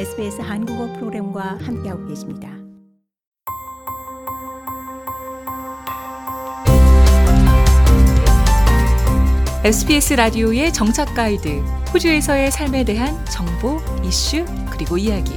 SBS 한국어 프로그램과 함께하고 계십니다. SBS 라디오의 정착 가이드, 호주에서의 삶에 대한 정보, 이슈, 그리고 이야기.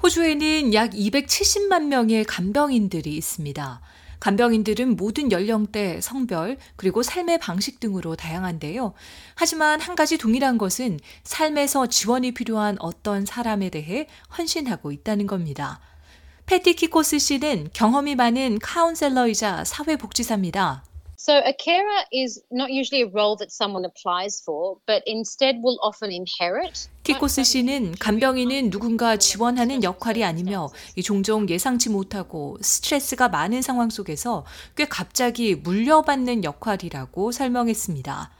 호주에는 약 270만 명의 간병인들이 있습니다. 간병인들은 모든 연령대, 성별, 그리고 삶의 방식 등으로 다양한데요. 하지만 한 가지 동일한 것은 삶에서 지원이 필요한 어떤 사람에 대해 헌신하고 있다는 겁니다. 패티 키코스 씨는 경험이 많은 카운셀러이자 사회복지사입니다. So a carer is not usually a role that someone applies for, but instead will often inherit. 키코스 씨는 간병인은 누군가 지원하는 역할이 아니며 종종 예상치 못하고 스트레스가 많은 상황 속에서 꽤 갑자기 물려받는 역할이라고 설명했습니다.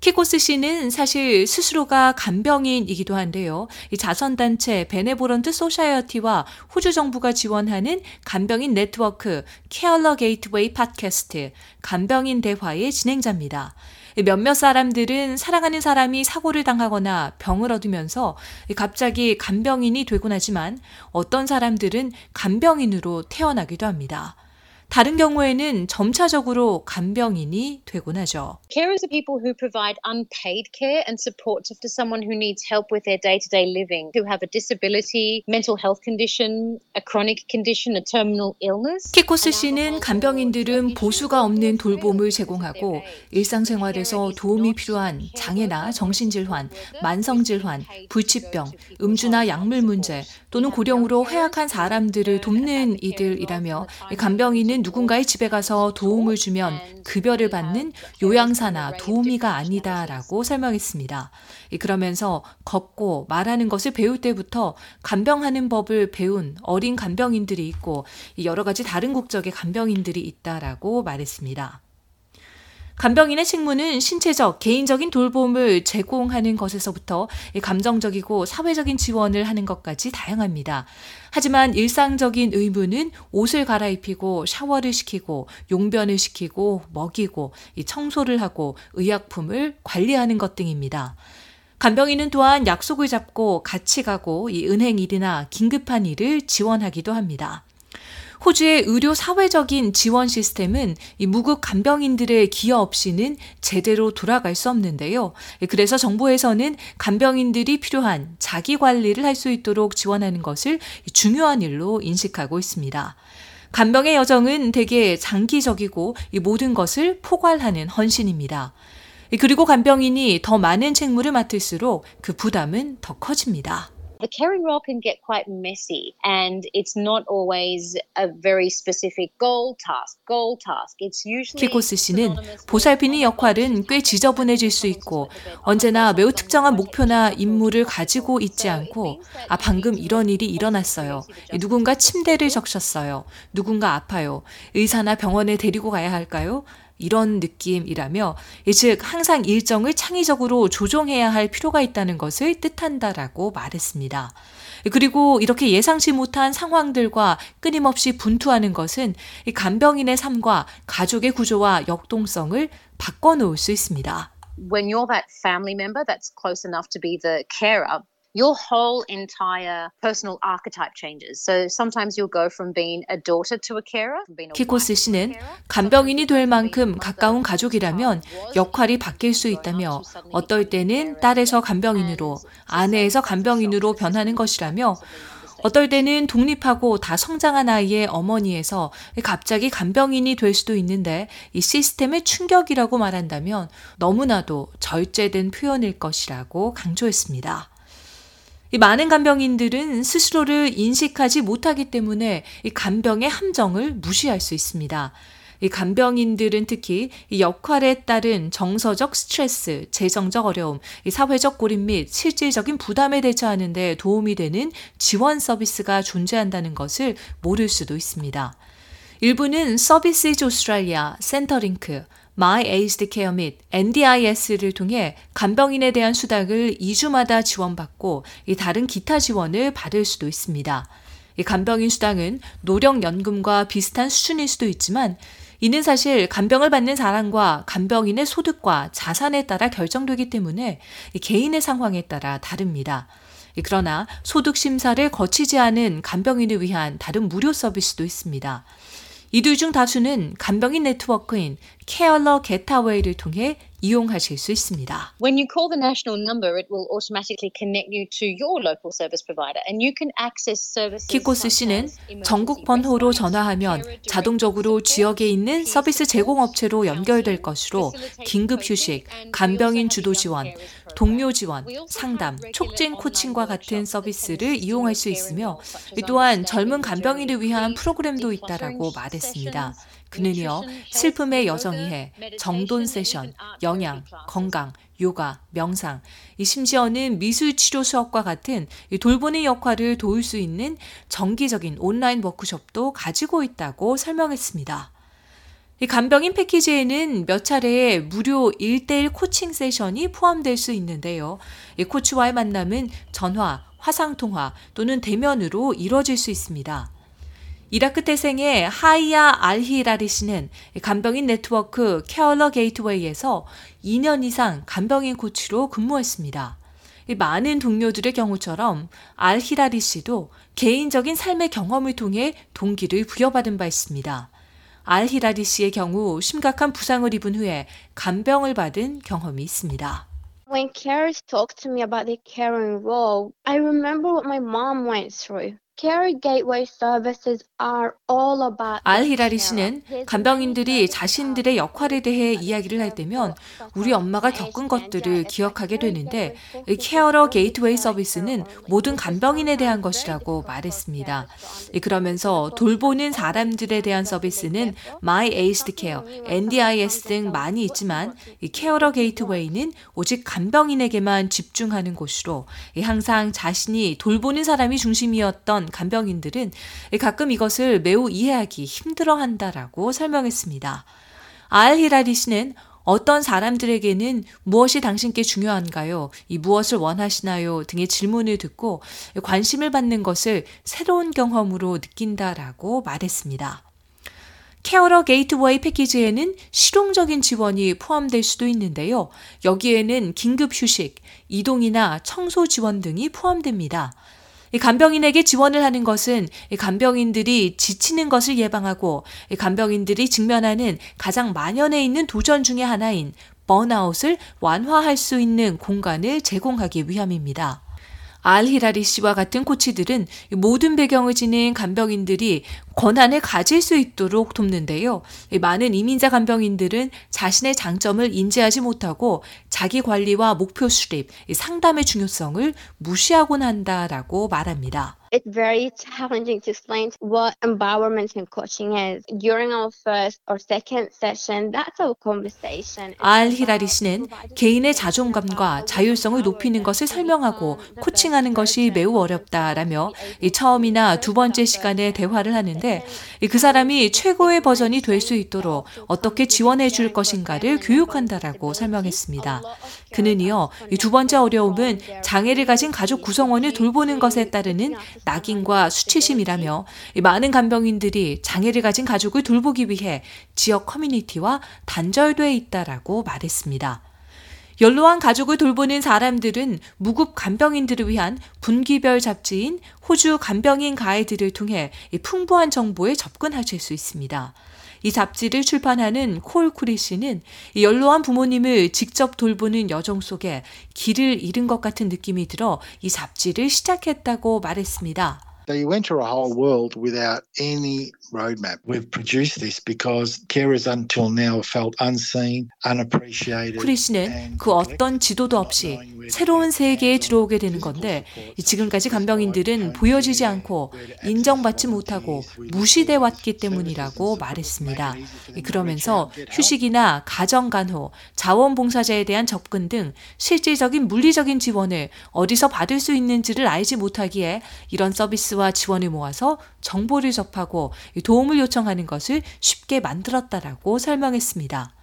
키코스 씨는 사실 스스로가 간병인이기도 한데요. 이 자선단체 Benevolent Society와 호주 정부가 지원하는 간병인 네트워크 Carer Gateway 팟캐스트 간병인 대화의 진행자입니다. 몇몇 사람들은 사랑하는 사람이 사고를 당하거나 병을 얻으면서 갑자기 간병인이 되곤 하지만 어떤 사람들은 간병인으로 태어나기도 합니다. 다른 경우에는 점차적으로 간병인이 되곤 하죠. Carers are people who provide unpaid care and support to someone who needs help with their day-to-day living, who have a disability, mental health condition, a chronic condition, a terminal illness. 키코스 씨는 간병인들은 보수가 없는 돌봄을 제공하고 일상생활에서 도움이 필요한 장애나 정신질환, 만성질환, 불치병, 음주나 약물 문제 또는 고령으로 허약한 사람들을 돕는 이들이라며 간병인은 누군가의 집에 가서 도움을 주면 급여를 받는 요양사나 도우미가 아니다라고 설명했습니다. 그러면서 걷고 말하는 것을 배울 때부터 간병하는 법을 배운 어린 간병인들이 있고 여러 가지 다른 국적의 간병인들이 있다라고 말했습니다. 간병인의 책무는 신체적, 개인적인 돌봄을 제공하는 것에서부터 감정적이고 사회적인 지원을 하는 것까지 다양합니다. 하지만 일상적인 의무는 옷을 갈아입히고 샤워를 시키고 용변을 시키고 먹이고 청소를 하고 의약품을 관리하는 것 등입니다. 간병인은 또한 약속을 잡고 같이 가고 이 은행 일이나 긴급한 일을 지원하기도 합니다. 호주의 의료 사회적인 지원 시스템은 이 무국 간병인들의 기여 없이는 제대로 돌아갈 수 없는데요. 그래서 정부에서는 간병인들이 필요한 자기 관리를 할 수 있도록 지원하는 것을 중요한 일로 인식하고 있습니다. 간병의 여정은 대개 장기적이고 이 모든 것을 포괄하는 헌신입니다. 그리고 간병인이 더 많은 책무를 맡을수록 그 부담은 더 커집니다. The caring role can get quite messy and it's not always a very specific goal task, goal task. It's usually 키코스 씨는 보살피는 역할은 꽤 지저분해질 수 있고 언제나 매우 특정한 목표나 임무를 가지고 있지 않고 아 방금 이런 일이 일어났어요. 누군가 침대를 적셨어요. 누군가 아파요. 의사나 병원에 데리고 가야 할까요? 이런 느낌이라며 즉 항상 일정을 창의적으로 조정해야 할 필요가 있다는 것을 뜻한다라고 말했습니다. 그리고 이렇게 예상치 못한 상황들과 끊임없이 분투하는 것은 간병인의 삶과 가족의 구조와 역동성을 바꿔놓을 수 있습니다. When you're that family member that's close enough to be the carer, your whole entire personal archetype changes. So sometimes you'll go from being a daughter to a carer. 키코스 씨는 간병인이 될 만큼 가까운 가족이라면 역할이 바뀔 수 있다며 어떨 때는 딸에서 간병인으로 아내에서 간병인으로 변하는 것이라며 어떨 때는 독립하고 다 성장한 아이의 어머니에서 갑자기 간병인이 될 수도 있는데 이 시스템의 충격이라고 말한다면 너무나도 절제된 표현일 것이라고 강조했습니다. 이 많은 간병인들은 스스로를 인식하지 못하기 때문에 이 간병의 함정을 무시할 수 있습니다. 이 간병인들은 특히 이 역할에 따른 정서적 스트레스, 재정적 어려움, 이 사회적 고립 및 실질적인 부담에 대처하는 데 도움이 되는 지원 서비스가 존재한다는 것을 모를 수도 있습니다. 일부는 서비스즈 오스트랄리아, 센터링크, My Aged Care 및 NDIS를 통해 간병인에 대한 수당을 2주마다 지원받고 이 다른 기타 지원을 받을 수도 있습니다. 이 간병인 수당은 노령연금과 비슷한 수준일 수도 있지만 이는 사실 간병을 받는 사람과 간병인의 소득과 자산에 따라 결정되기 때문에 개인의 상황에 따라 다릅니다. 그러나 소득 심사를 거치지 않은 간병인을 위한 다른 무료 서비스도 있습니다. 이들 중 다수는 간병인 네트워크인 케어러 게타웨이를 통해 이용하실 수 있습니다. When you call the national number, it will automatically connect you to your local service provider and you can access services. 키코스 씨는 전국 번호로 전화하면 자동적으로 지역에 있는 서비스 제공업체로 연결될 것으로 긴급 휴식, 간병인 주도 지원, 동료 지원, 상담, 촉진 코칭과 같은 서비스를 이용할 수 있으며 또한 젊은 간병인을 위한 프로그램도 있다라고 말했습니다. 그는요, 슬픔의 여정이 해, 정돈 세션, 영양, 건강, 요가, 명상, 심지어는 미술 치료 수업과 같은 돌보는 역할을 도울 수 있는 정기적인 온라인 워크숍도 가지고 있다고 설명했습니다. 이 간병인 패키지에는 몇 차례의 무료 1대1 코칭 세션이 포함될 수 있는데요. 이 코치와의 만남은 전화, 화상통화 또는 대면으로 이뤄질 수 있습니다. 이라크 태생의 하이야 알히라리 씨는 간병인 네트워크 Carer Gateway에서 2년 이상 간병인 코치로 근무했습니다. 많은 동료들의 경우처럼 알히라리 씨도 개인적인 삶의 경험을 통해 동기를 부여받은 바 있습니다. 알히라리 씨의 경우 심각한 부상을 입은 후에 간병을 받은 경험이 있습니다. When carers talk to me about their caring role, I remember what my mom went through. 알히라리 씨는 간병인들이 자신들의 역할에 대해 이야기를 할 때면 우리 엄마가 겪은 것들을 기억하게 되는데 Carer Gateway 서비스는 모든 간병인에 대한 것이라고 말했습니다. 그러면서 돌보는 사람들에 대한 서비스는 My Aged Care, NDIS 등 많이 있지만 Carer Gateway는 오직 간병인에게만 집중하는 곳으로 항상 자신이 돌보는 사람이 중심이었던 간병인들은 가끔 이것을 매우 이해하기 힘들어 한다라고 설명했습니다. 알 히라리 씨는 어떤 사람들에게는 무엇이 당신께 중요한가요? 이 무엇을 원하시나요? 등의 질문을 듣고 관심을 받는 것을 새로운 경험으로 느낀다라고 말했습니다. Carer Gateway 패키지에는 실용적인 지원이 포함될 수도 있는데요. 여기에는 긴급 휴식, 이동이나 청소 지원 등이 포함됩니다. 간병인에게 지원을 하는 것은 간병인들이 지치는 것을 예방하고 간병인들이 직면하는 가장 만연해 있는 도전 중의 하나인 번아웃을 완화할 수 있는 공간을 제공하기 위함입니다. 알히라리 씨와 같은 코치들은 모든 배경을 지닌 간병인들이 권한을 가질 수 있도록 돕는데요. 많은 이민자 간병인들은 자신의 장점을 인지하지 못하고 자기 관리와 목표 수립, 상담의 중요성을 무시하곤 한다라고 말합니다. It's very challenging to explain what empowerment and coaching is. During our first or second session, that's our conversation. 알 히라리 씨는 개인의 자존감과 자율성을 높이는 것을 설명하고 코칭하는 것이 매우 어렵다라며 이 처음이나 두 번째 시간에 대화를 하는 데 그 사람이 최고의 버전이 될 수 있도록 어떻게 지원해 줄 것인가를 교육한다라고 설명했습니다. 그는 이어 두 번째 어려움은 장애를 가진 가족 구성원을 돌보는 것에 따르는 낙인과 수치심이라며 많은 간병인들이 장애를 가진 가족을 돌보기 위해 지역 커뮤니티와 단절돼 있다라고 말했습니다. 연로한 가족을 돌보는 사람들은 무급 간병인들을 위한 분기별 잡지인 호주 간병인 가이드를 통해 풍부한 정보에 접근하실 수 있습니다. 이 잡지를 출판하는 콜 쿠리 씨는 연로한 부모님을 직접 돌보는 여정 속에 길을 잃은 것 같은 느낌이 들어 이 잡지를 시작했다고 말했습니다. They went to a whole world without any roadmap. We've produced this because carers until now felt unseen, unappreciated. 쿠리 씨는 그 어떤 지도도 없이 새로운 세계에 들어오게 되는 건데 지금까지 간병인들은 보여지지 않고 인정받지 못하고 무시돼 왔기 때문이라고 말했습니다. 그러면서 휴식이나 가정 간호, 자원봉사자에 대한 접근 등 실질적인 물리적인 지원을 어디서 받을 수 있는지를 알지 못하기에 이런 서비스와 지원을 모아서 정보를 접하고 도움을 요청하는 것을 쉽게 만들었다라고 설명했습니다.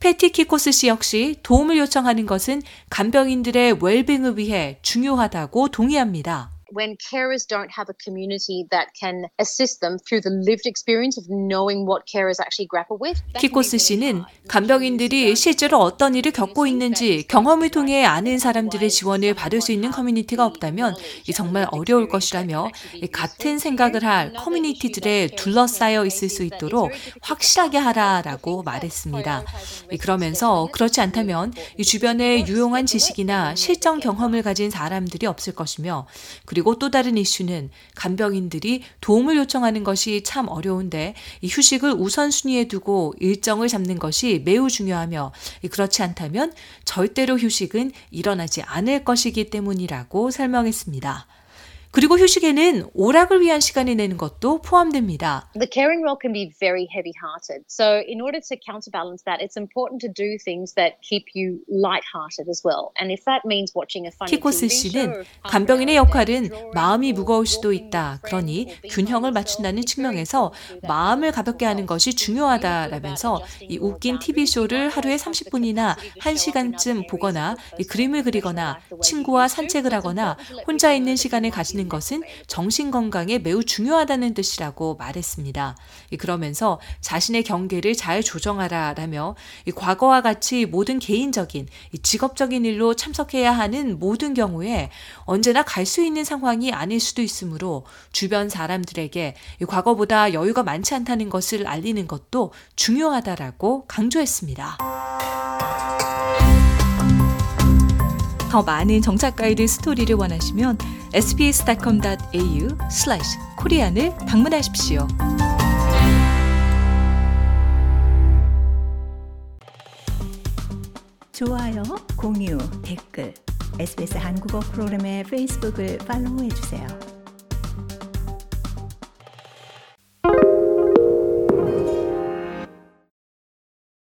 패티 키코스 씨 역시 도움을 요청하는 것은 간병인들의 웰빙을 위해 중요하다고 동의합니다. When carers don't have a community that can assist them through the lived experience of knowing what carers actually grapple with. 키코스 씨는 간병인들이 실제로 어떤 일을 겪고 있는지 경험을 통해 아는 사람들의 지원을 받을 수 있는 커뮤니티가 없다면 정말 어려울 것이라며 같은 생각을 할 커뮤니티들에 둘러싸여 있을 수 있도록 확실하게 하라라고 말했습니다. 그러면서 그렇지 않다면 주변에 유용한 지식이나 실전 경험을 가진 사람들이 없을 것이며 그리고 또 다른 이슈는 간병인들이 도움을 요청하는 것이 참 어려운데 휴식을 우선순위에 두고 일정을 잡는 것이 매우 중요하며 그렇지 않다면 절대로 휴식은 일어나지 않을 것이기 때문이라고 설명했습니다. 그리고 휴식에는 오락을 위한 시간을 내는 것도 포함됩니다. The caring role can be very heavy-hearted. So in order to counterbalance that, it's important to do things that keep you light-hearted as well. And if that means watching a funny 키코스 씨는 간병인의 역할은 마음이 무거울 수도 있다. 그러니 균형을 맞춘다는 측면에서 마음을 가볍게 하는 것이 중요하다라면서 이 웃긴 TV 쇼를 하루에 30분이나 1시간쯤 보거나 그림을 그리거나 친구와 산책을 하거나 혼자 있는 시간을 가지는 있는 것은 정신 건강에 매우 중요하다는 뜻이라고 말했습니다. 그러면서 자신의 경계를 잘 조정하라라며 과거와 같이 모든 개인적인 직업적인 일로 참석해야 하는 모든 경우에 언제나 갈 수 있는 상황이 아닐 수도 있으므로 주변 사람들에게 과거보다 여유가 많지 않다는 것을 알리는 것도 중요하다라고 강조했습니다. 더 많은 정착 가이드 스토리를 원하시면 sbs.com.au/코리안을 방문하십시오. 좋아요, 공유, 댓글, SBS 한국어 프로그램의 페이스북을 팔로우해 주세요.